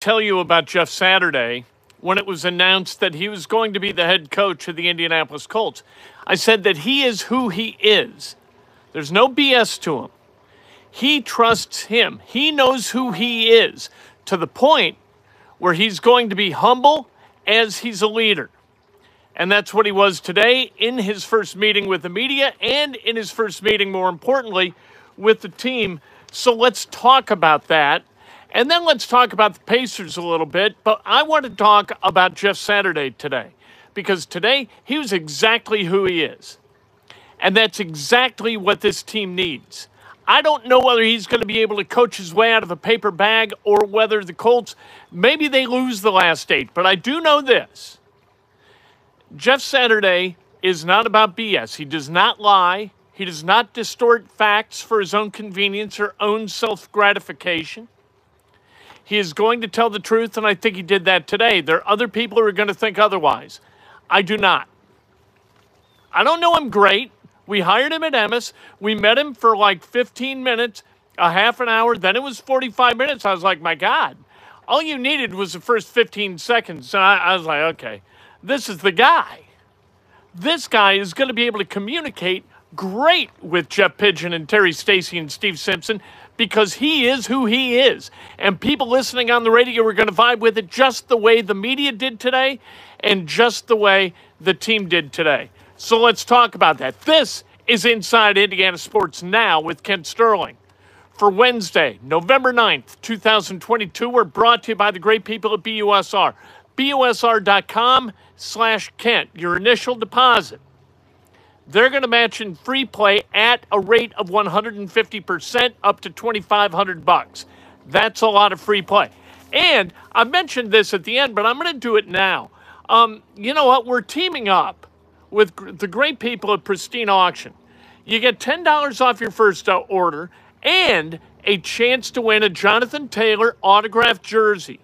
tell you about Jeff Saturday when it was announced that he was going to be the head coach of the Indianapolis Colts. I said that he is who he is. There's no BS to him. He trusts him. He knows who he is to the point where he's going to be humble as he's a leader. And that's what he was today in his first meeting with the media and in his first meeting, more importantly, with the team. So let's talk about that. And then let's talk about the Pacers a little bit. But I want to talk about Jeff Saturday today because today he was exactly who he is. And that's exactly what this team needs. I don't know whether he's going to be able to coach his way out of a paper bag or whether the Colts, maybe they lose the last eight. But I do know this Jeff Saturday is not about BS. He does not lie. He does not distort facts for his own convenience or own self gratification. He is going to tell the truth, and I think he did that today. There are other people who are going to think otherwise. I do not. I don't know him great. We hired him at Emmis. We met him for like 15 minutes, a half an hour. Then it was 45 minutes. I was like, my God, all you needed was the first 15 seconds. And I, I was like, okay, this is the guy. This guy is going to be able to communicate great with Jeff Pigeon and Terry Stacy and Steve Simpson because he is who he is. And people listening on the radio are going to vibe with it just the way the media did today and just the way the team did today. So let's talk about that. This is Inside Indiana Sports Now with Kent Sterling. For Wednesday, November 9th, 2022, we're brought to you by the great people at BUSR. BUSR.com slash Kent, your initial deposit. They're going to match in free play at a rate of 150% up to 2500 bucks. That's a lot of free play. And I mentioned this at the end, but I'm going to do it now. Um, you know what? We're teaming up with the great people at Pristine Auction. You get $10 off your first uh, order and a chance to win a Jonathan Taylor autographed jersey.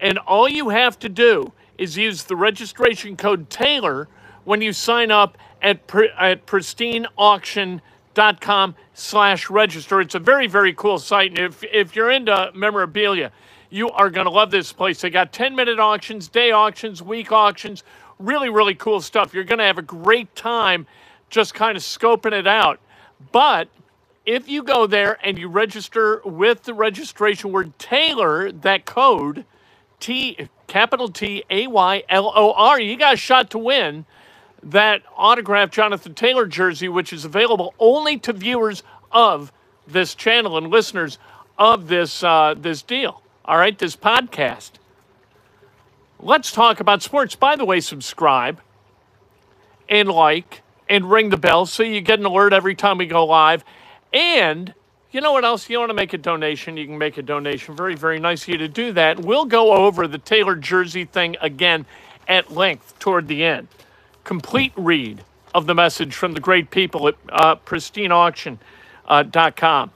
And all you have to do is use the registration code Taylor when you sign up at, at pristineauction.com slash register. It's a very, very cool site. And if, if you're into memorabilia, you are going to love this place. They got 10 minute auctions, day auctions, week auctions, really, really cool stuff. You're going to have a great time just kind of scoping it out. But if you go there and you register with the registration word Taylor, that code, T capital T A Y L O R. You got a shot to win that autographed Jonathan Taylor jersey, which is available only to viewers of this channel and listeners of this uh, this deal. All right, this podcast. Let's talk about sports. By the way, subscribe and like and ring the bell so you get an alert every time we go live. And you know what else? You want to make a donation? You can make a donation. Very, very nice of you to do that. We'll go over the Taylor jersey thing again at length toward the end. Complete read of the message from the great people at uh, pristineauction.com. Uh,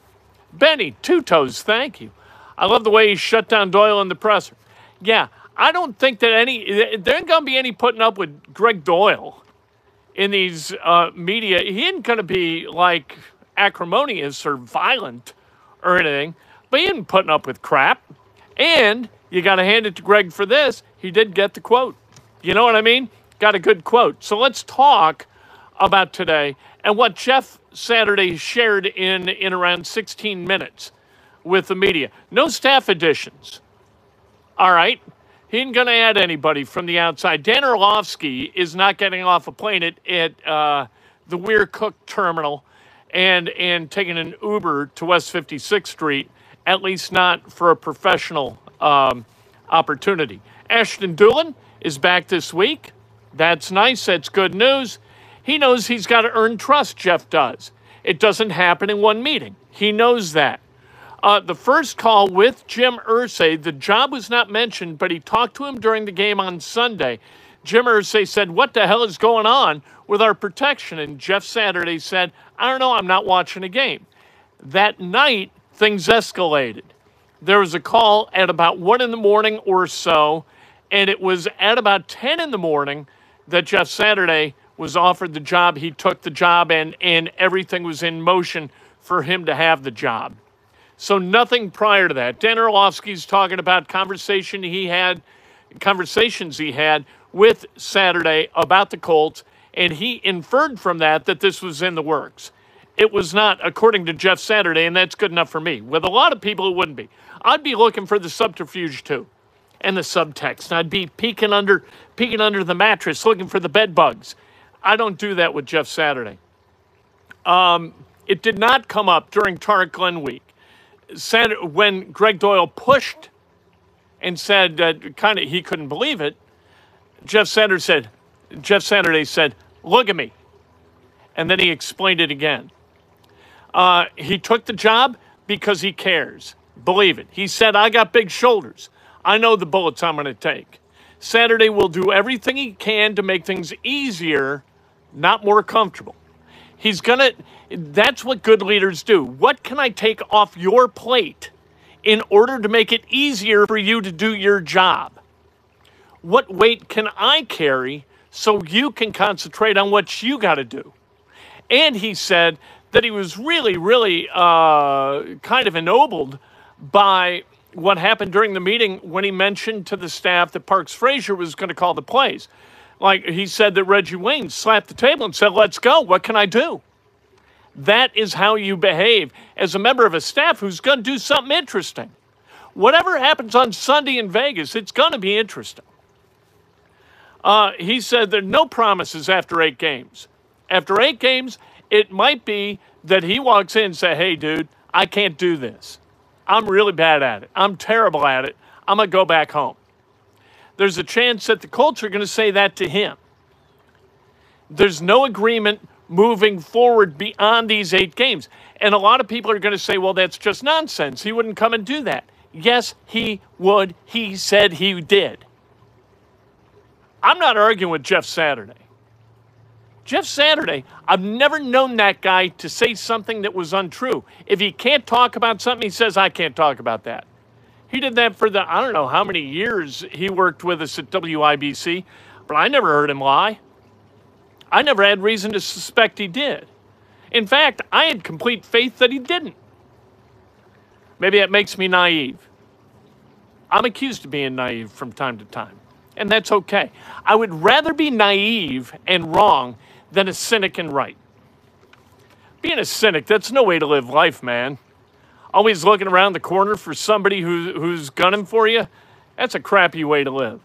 Benny, two toes, thank you. I love the way he shut down Doyle in the presser. Yeah, I don't think that any, there ain't going to be any putting up with Gregg Doyle in these uh, media. He ain't going to be like, acrimonious or violent or anything, but he isn't putting up with crap. And you got to hand it to Gregg for this. He did get the quote. You know what I mean? Got a good quote. So let's talk about today and what Jeff Saturday shared in, in around 16 minutes with the media. No staff additions. All right. He ain't going to add anybody from the outside. Dan Orlovsky is not getting off a plane at, at uh, the Weir Cook terminal and and taking an Uber to West 56th Street, at least not for a professional um, opportunity. Ashton Dulin is back this week. That's nice. That's good news. He knows he's got to earn trust, Jeff does. It doesn't happen in one meeting. He knows that. Uh, the first call with Jim Irsay, the job was not mentioned, but he talked to him during the game on Sunday. Jim Irsay said, What the hell is going on with our protection? And Jeff Saturday said, I don't know, I'm not watching a game. That night, things escalated. There was a call at about 1 in the morning or so, and it was at about 10 in the morning that Jeff Saturday was offered the job. He took the job, and, and everything was in motion for him to have the job. So nothing prior to that. Dan Orlovsky's talking about conversation he had, conversations he had with Saturday about the Colts, and he inferred from that that this was in the works. It was not, according to Jeff Saturday, and that's good enough for me. With a lot of people, it wouldn't be. I'd be looking for the subterfuge too, and the subtext. I'd be peeking under, peeking under the mattress, looking for the bed bugs. I don't do that with Jeff Saturday. Um, it did not come up during Tarik Glenn week. Saturday, when Gregg Doyle pushed and said that kind of he couldn't believe it, Jeff Saturday said, Jeff Saturday said, "Look at me," and then he explained it again. Uh, he took the job because he cares. Believe it. He said, I got big shoulders. I know the bullets I'm going to take. Saturday will do everything he can to make things easier, not more comfortable. He's going to, that's what good leaders do. What can I take off your plate in order to make it easier for you to do your job? What weight can I carry so you can concentrate on what you got to do? And he said that he was really, really uh, kind of ennobled by what happened during the meeting when he mentioned to the staff that Parks Frazier was going to call the plays. Like he said that Reggie Wayne slapped the table and said, Let's go. What can I do? That is how you behave as a member of a staff who's going to do something interesting. Whatever happens on Sunday in Vegas, it's going to be interesting. Uh, he said there are no promises after eight games. After eight games, it might be that he walks in and say, "Hey, dude, I can't do this. I'm really bad at it. I'm terrible at it. I'm gonna go back home." There's a chance that the Colts are going to say that to him. There's no agreement moving forward beyond these eight games. And a lot of people are going to say, well, that's just nonsense. He wouldn't come and do that. Yes, he would. He said he did. I'm not arguing with Jeff Saturday. Jeff Saturday, I've never known that guy to say something that was untrue. If he can't talk about something, he says, I can't talk about that. He did that for the, I don't know how many years he worked with us at WIBC, but I never heard him lie. I never had reason to suspect he did. In fact, I had complete faith that he didn't. Maybe that makes me naive. I'm accused of being naive from time to time, and that's okay. I would rather be naive and wrong than a cynic and right. Being a cynic, that's no way to live life, man. Always looking around the corner for somebody who, who's gunning for you, that's a crappy way to live.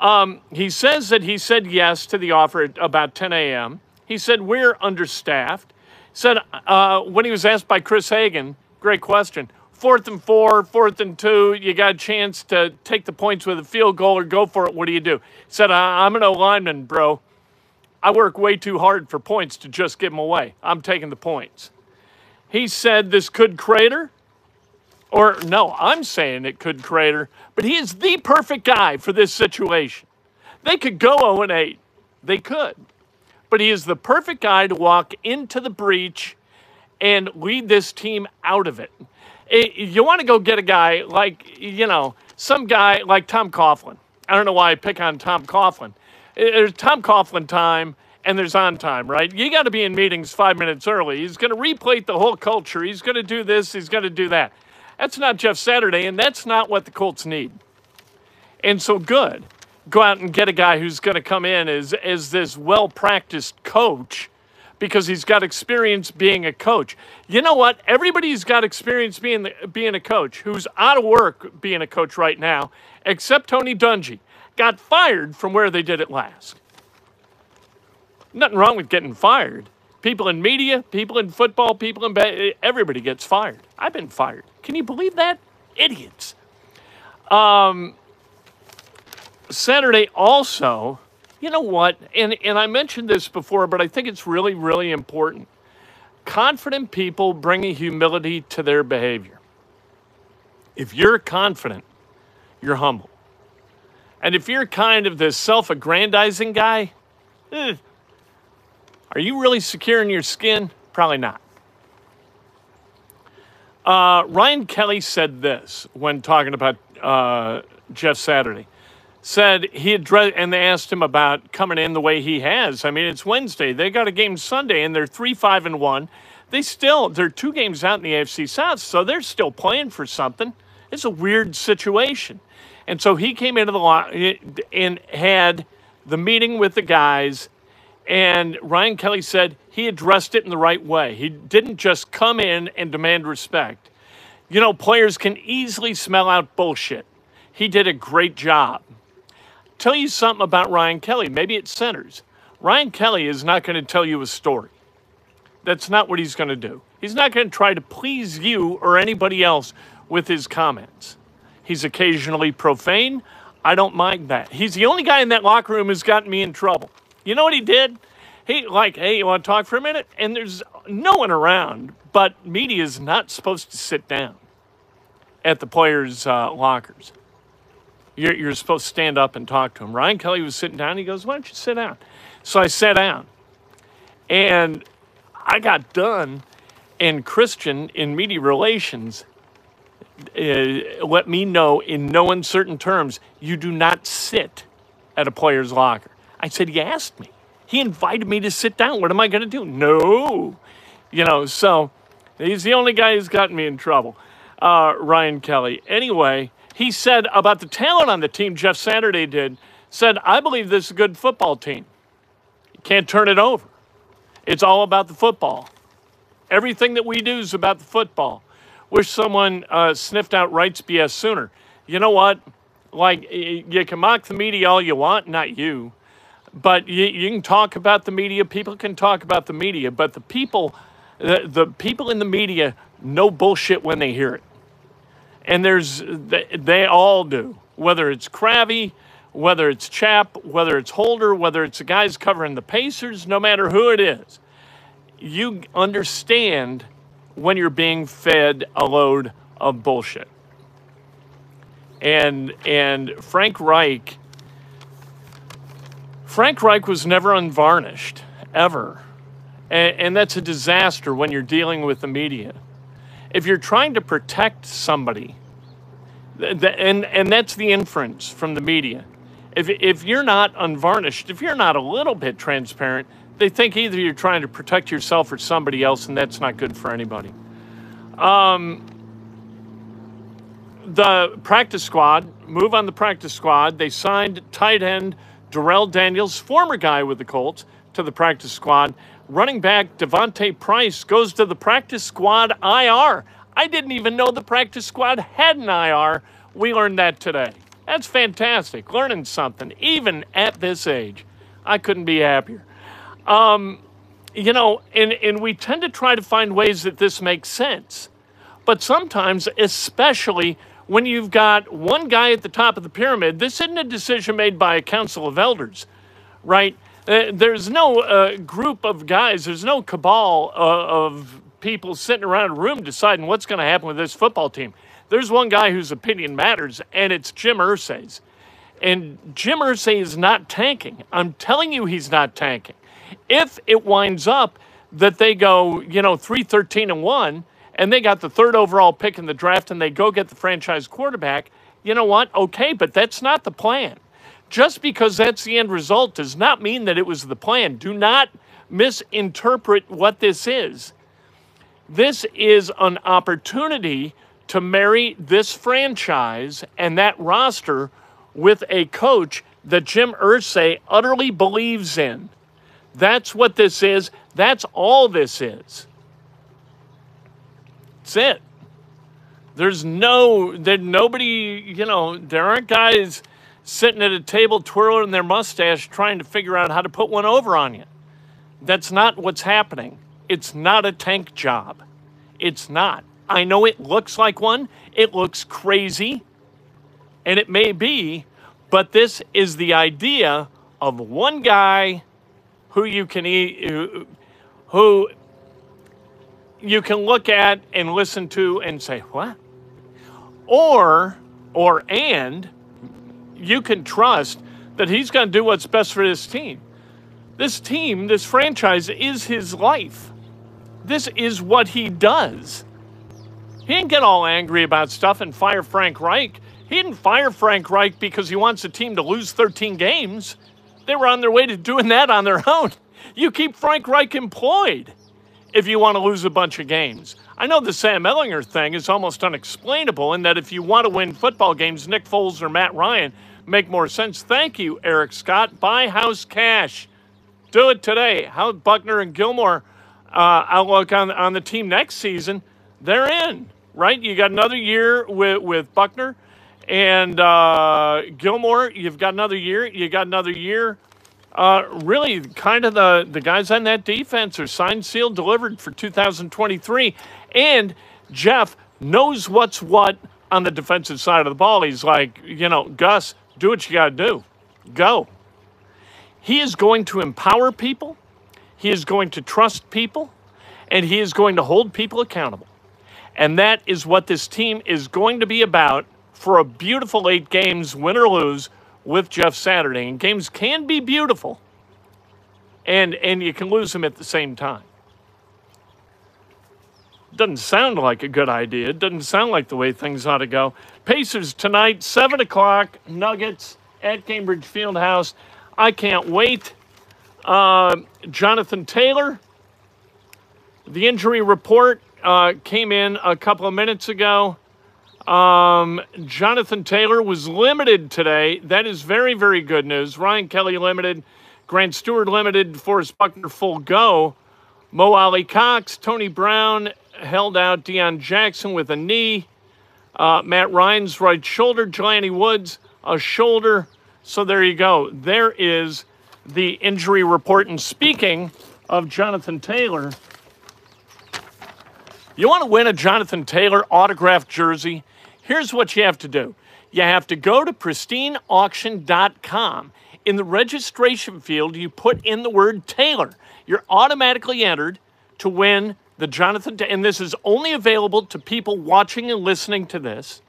Um, he says that he said yes to the offer at about 10 a.m. He said, We're understaffed. Said, uh, when he was asked by Chris Hagan, great question, fourth and four, fourth and two, you got a chance to take the points with a field goal or go for it. What do you do? He said, I'm an lineman, bro. I work way too hard for points to just give them away. I'm taking the points. He said this could crater. Or no, I'm saying it could crater, but he is the perfect guy for this situation. They could go 0 8. They could. But he is the perfect guy to walk into the breach and lead this team out of it. Eh, you want to go get a guy like, you know, some guy like Tom Coughlin. I don't know why I pick on Tom Coughlin. There's Tom Coughlin time and there's on time, right? You got to be in meetings five minutes early. He's going to replate the whole culture. He's going to do this. He's going to do that. That's not Jeff Saturday, and that's not what the Colts need. And so, good. Go out and get a guy who's going to come in as, as this well practiced coach because he's got experience being a coach. You know what? Everybody's got experience being, the, being a coach who's out of work being a coach right now, except Tony Dungy got fired from where they did it last. Nothing wrong with getting fired. People in media, people in football, people in ba- everybody gets fired. I've been fired. Can you believe that? Idiots. Um, Saturday also, you know what? And and I mentioned this before, but I think it's really really important. Confident people bring a humility to their behavior. If you're confident, you're humble. And if you're kind of the self aggrandizing guy, eh, are you really secure in your skin? Probably not. Uh, Ryan Kelly said this when talking about uh, Jeff Saturday. Said he had, and they asked him about coming in the way he has. I mean, it's Wednesday. They got a game Sunday, and they're three, five, and one. they still they're two games out in the AFC South, so they're still playing for something. It's a weird situation. And so he came into the lot and had the meeting with the guys, and Ryan Kelly said he addressed it in the right way. He didn't just come in and demand respect. You know, players can easily smell out bullshit. He did a great job. Tell you something about Ryan Kelly. Maybe it centers. Ryan Kelly is not going to tell you a story. That's not what he's going to do. He's not going to try to please you or anybody else with his comments. He's occasionally profane. I don't mind that. He's the only guy in that locker room who's gotten me in trouble. You know what he did? He like, hey, you want to talk for a minute? And there's no one around, but media is not supposed to sit down at the players' uh, lockers. You're, you're supposed to stand up and talk to him. Ryan Kelly was sitting down. He goes, why don't you sit down? So I sat down. And I got done, and Christian in media relations uh, let me know in no uncertain terms you do not sit at a player's locker. I said, He asked me. He invited me to sit down. What am I going to do? No. You know, so he's the only guy who's gotten me in trouble, uh, Ryan Kelly. Anyway, he said about the talent on the team, Jeff Saturday did, said, I believe this is a good football team. You can't turn it over. It's all about the football. Everything that we do is about the football. Wish someone uh, sniffed out Reich's BS sooner. You know what? Like, you can mock the media all you want, not you. But you, you can talk about the media. People can talk about the media. But the people, the, the people in the media know bullshit when they hear it. And there's, they, they all do. Whether it's Cravy, whether it's Chap, whether it's Holder, whether it's the guys covering the Pacers, no matter who it is, you understand when you're being fed a load of bullshit. And and Frank Reich Frank Reich was never unvarnished ever. And, and that's a disaster when you're dealing with the media. If you're trying to protect somebody, th- th- and and that's the inference from the media. If if you're not unvarnished, if you're not a little bit transparent, they think either you're trying to protect yourself or somebody else, and that's not good for anybody. Um, the practice squad, move on the practice squad. They signed tight end Darrell Daniels, former guy with the Colts, to the practice squad. Running back D'Vonte Price goes to the practice squad IR. I didn't even know the practice squad had an IR. We learned that today. That's fantastic. Learning something, even at this age. I couldn't be happier. Um, you know, and, and we tend to try to find ways that this makes sense. But sometimes, especially when you've got one guy at the top of the pyramid, this isn't a decision made by a council of elders, right? Uh, there's no uh, group of guys, there's no cabal uh, of people sitting around a room deciding what's going to happen with this football team. There's one guy whose opinion matters, and it's Jim Irsay's. And Jim Irsay is not tanking. I'm telling you, he's not tanking. If it winds up that they go, you know, 3 13 and 1, and they got the third overall pick in the draft and they go get the franchise quarterback, you know what? Okay, but that's not the plan. Just because that's the end result does not mean that it was the plan. Do not misinterpret what this is. This is an opportunity to marry this franchise and that roster with a coach that Jim Irsay utterly believes in. That's what this is. That's all this is. That's it. There's no, there nobody, you know, there aren't guys sitting at a table twirling their mustache trying to figure out how to put one over on you. That's not what's happening. It's not a tank job. It's not. I know it looks like one, it looks crazy, and it may be, but this is the idea of one guy who you can eat, who, you can look at and listen to and say, what? Or, or, and you can trust that he's going to do what's best for this team. This team, this franchise is his life. This is what he does. He didn't get all angry about stuff and fire Frank Reich. He didn't fire Frank Reich because he wants the team to lose 13 games. They were on their way to doing that on their own. You keep Frank Reich employed. if you want to lose a bunch of games. I know the Sam Ehlinger thing is almost unexplainable in that if you want to win football games, Nick Foles or Matt Ryan make more sense. Thank you, Eric Scott. Buy house cash. Do it today. How Buckner and Gilmore uh, outlook on, on the team next season? They're in, right? You got another year with, with Buckner and uh, Gilmore. You've got another year. You got another year uh, really kind of the, the guys on that defense are signed, sealed, delivered for 2023. And Jeff knows what's what on the defensive side of the ball. He's like, you know, Gus, do what you got to do. Go. He is going to empower people, he is going to trust people, and he is going to hold people accountable. And that is what this team is going to be about for a beautiful eight games, win or lose with Jeff Saturday. And games can be beautiful, and, and you can lose them at the same time. Doesn't sound like a good idea. It doesn't sound like the way things ought to go. Pacers tonight, 7 o'clock, Nuggets at Gainbridge Fieldhouse. I can't wait. Uh, Jonathan Taylor, the injury report uh, came in a couple of minutes ago. Um, Jonathan Taylor was limited today. That is very, very good news. Ryan Kelly limited, Grover Stewart limited, Forrest Buckner full go. Mo Alie-Cox, Tony Brown held out Deon Jackson with a knee. Uh, Matt Ryan's right shoulder, Jelani Woods, a shoulder. So there you go. There is the injury report. And speaking of Jonathan Taylor, you want to win a Jonathan Taylor autographed jersey? Here's what you have to do you have to go to pristineauction.com. In the registration field, you put in the word Taylor. You're automatically entered to win the Jonathan, and this is only available to people watching and listening to this.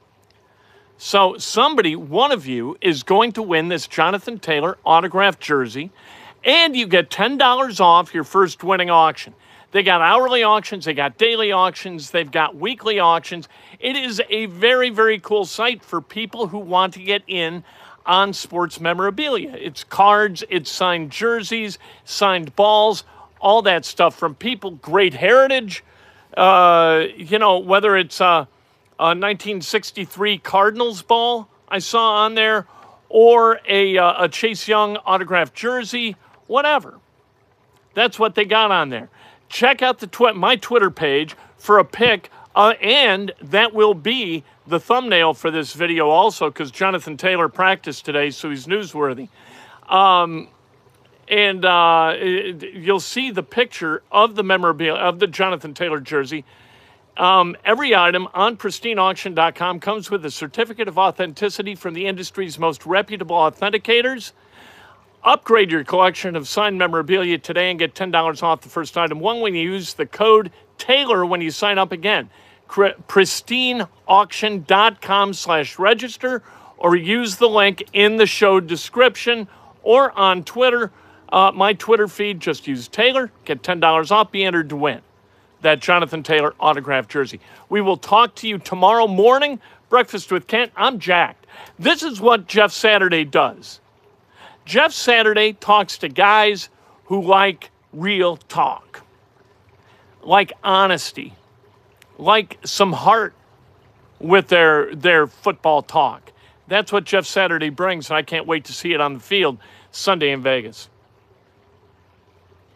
So, somebody, one of you, is going to win this Jonathan Taylor autographed jersey, and you get $10 off your first winning auction. They got hourly auctions, they got daily auctions, they've got weekly auctions. It is a very, very cool site for people who want to get in on sports memorabilia. It's cards, it's signed jerseys, signed balls, all that stuff from people, great heritage. Uh, you know, whether it's a, a 1963 Cardinals ball I saw on there or a, uh, a Chase Young autographed jersey, whatever. That's what they got on there check out the tw- my Twitter page for a pic, uh, and that will be the thumbnail for this video also, because Jonathan Taylor practiced today, so he's newsworthy. Um, and uh, it, you'll see the picture of the memorabilia of the Jonathan Taylor jersey. Um, every item on pristineauction.com comes with a certificate of authenticity from the industry's most reputable authenticators. Upgrade your collection of signed memorabilia today and get $10 off the first item. One when you use the code Taylor when you sign up again. pristineauction.com slash register or use the link in the show description or on Twitter. Uh, my Twitter feed, just use Taylor, get $10 off, be entered to win that Jonathan Taylor autographed jersey. We will talk to you tomorrow morning. Breakfast with Kent. I'm jacked. This is what Jeff Saturday does. Jeff Saturday talks to guys who like real talk, like honesty, like some heart with their, their football talk. That's what Jeff Saturday brings, and I can't wait to see it on the field Sunday in Vegas.